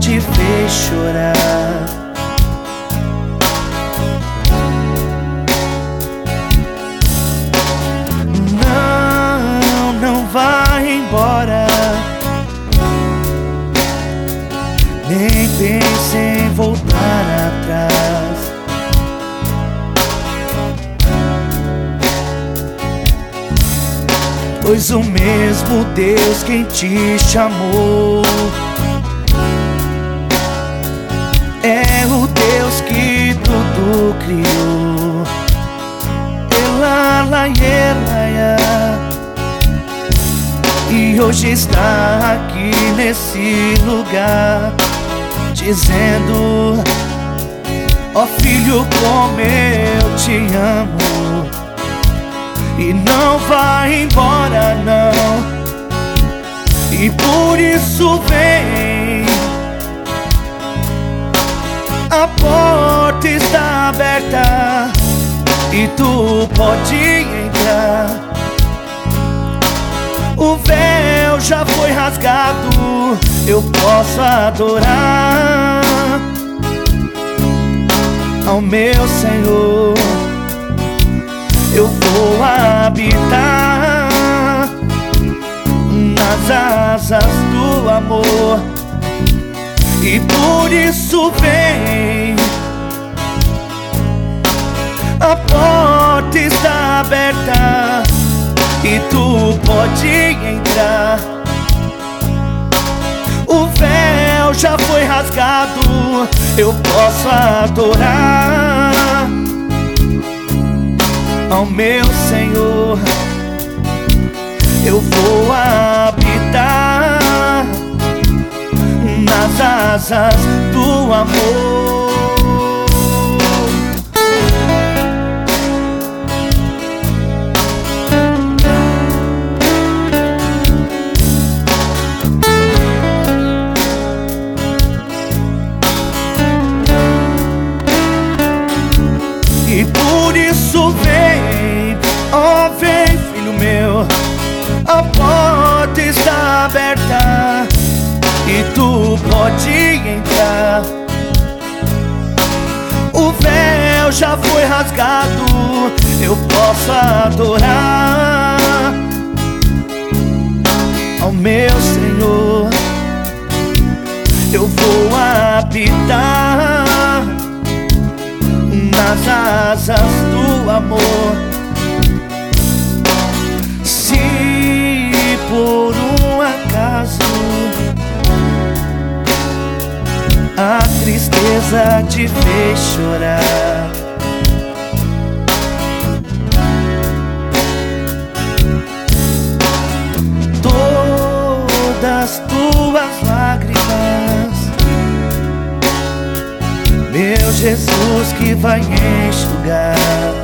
te fez chorar. Não, não vai embora. Nem pense em voltar atrás. Pois o mesmo Deus quem te chamou criou. Ela, la, ela, e hoje está aqui nesse lugar dizendo: Ó oh, filho, como eu te amo e não vai embora não. E por isso vem. A porta está aberta e tu pode entrar. O véu já foi rasgado, eu posso adorar ao meu Senhor eu vou habitar nas asas do amor. E por isso vem. A porta está aberta e tu pode entrar. O véu já foi rasgado, eu posso adorar ao meu Senhor. Eu vou habitar asas do amor. E por isso vem, oh, vem filho meu A porta está aberta e tu pode entrar O véu já foi rasgado, eu posso adorar Ao meu Senhor eu vou habitar nas asas do amor. A tristeza te fez chorar. Todas tuas lágrimas meu Jesus que vai enxugar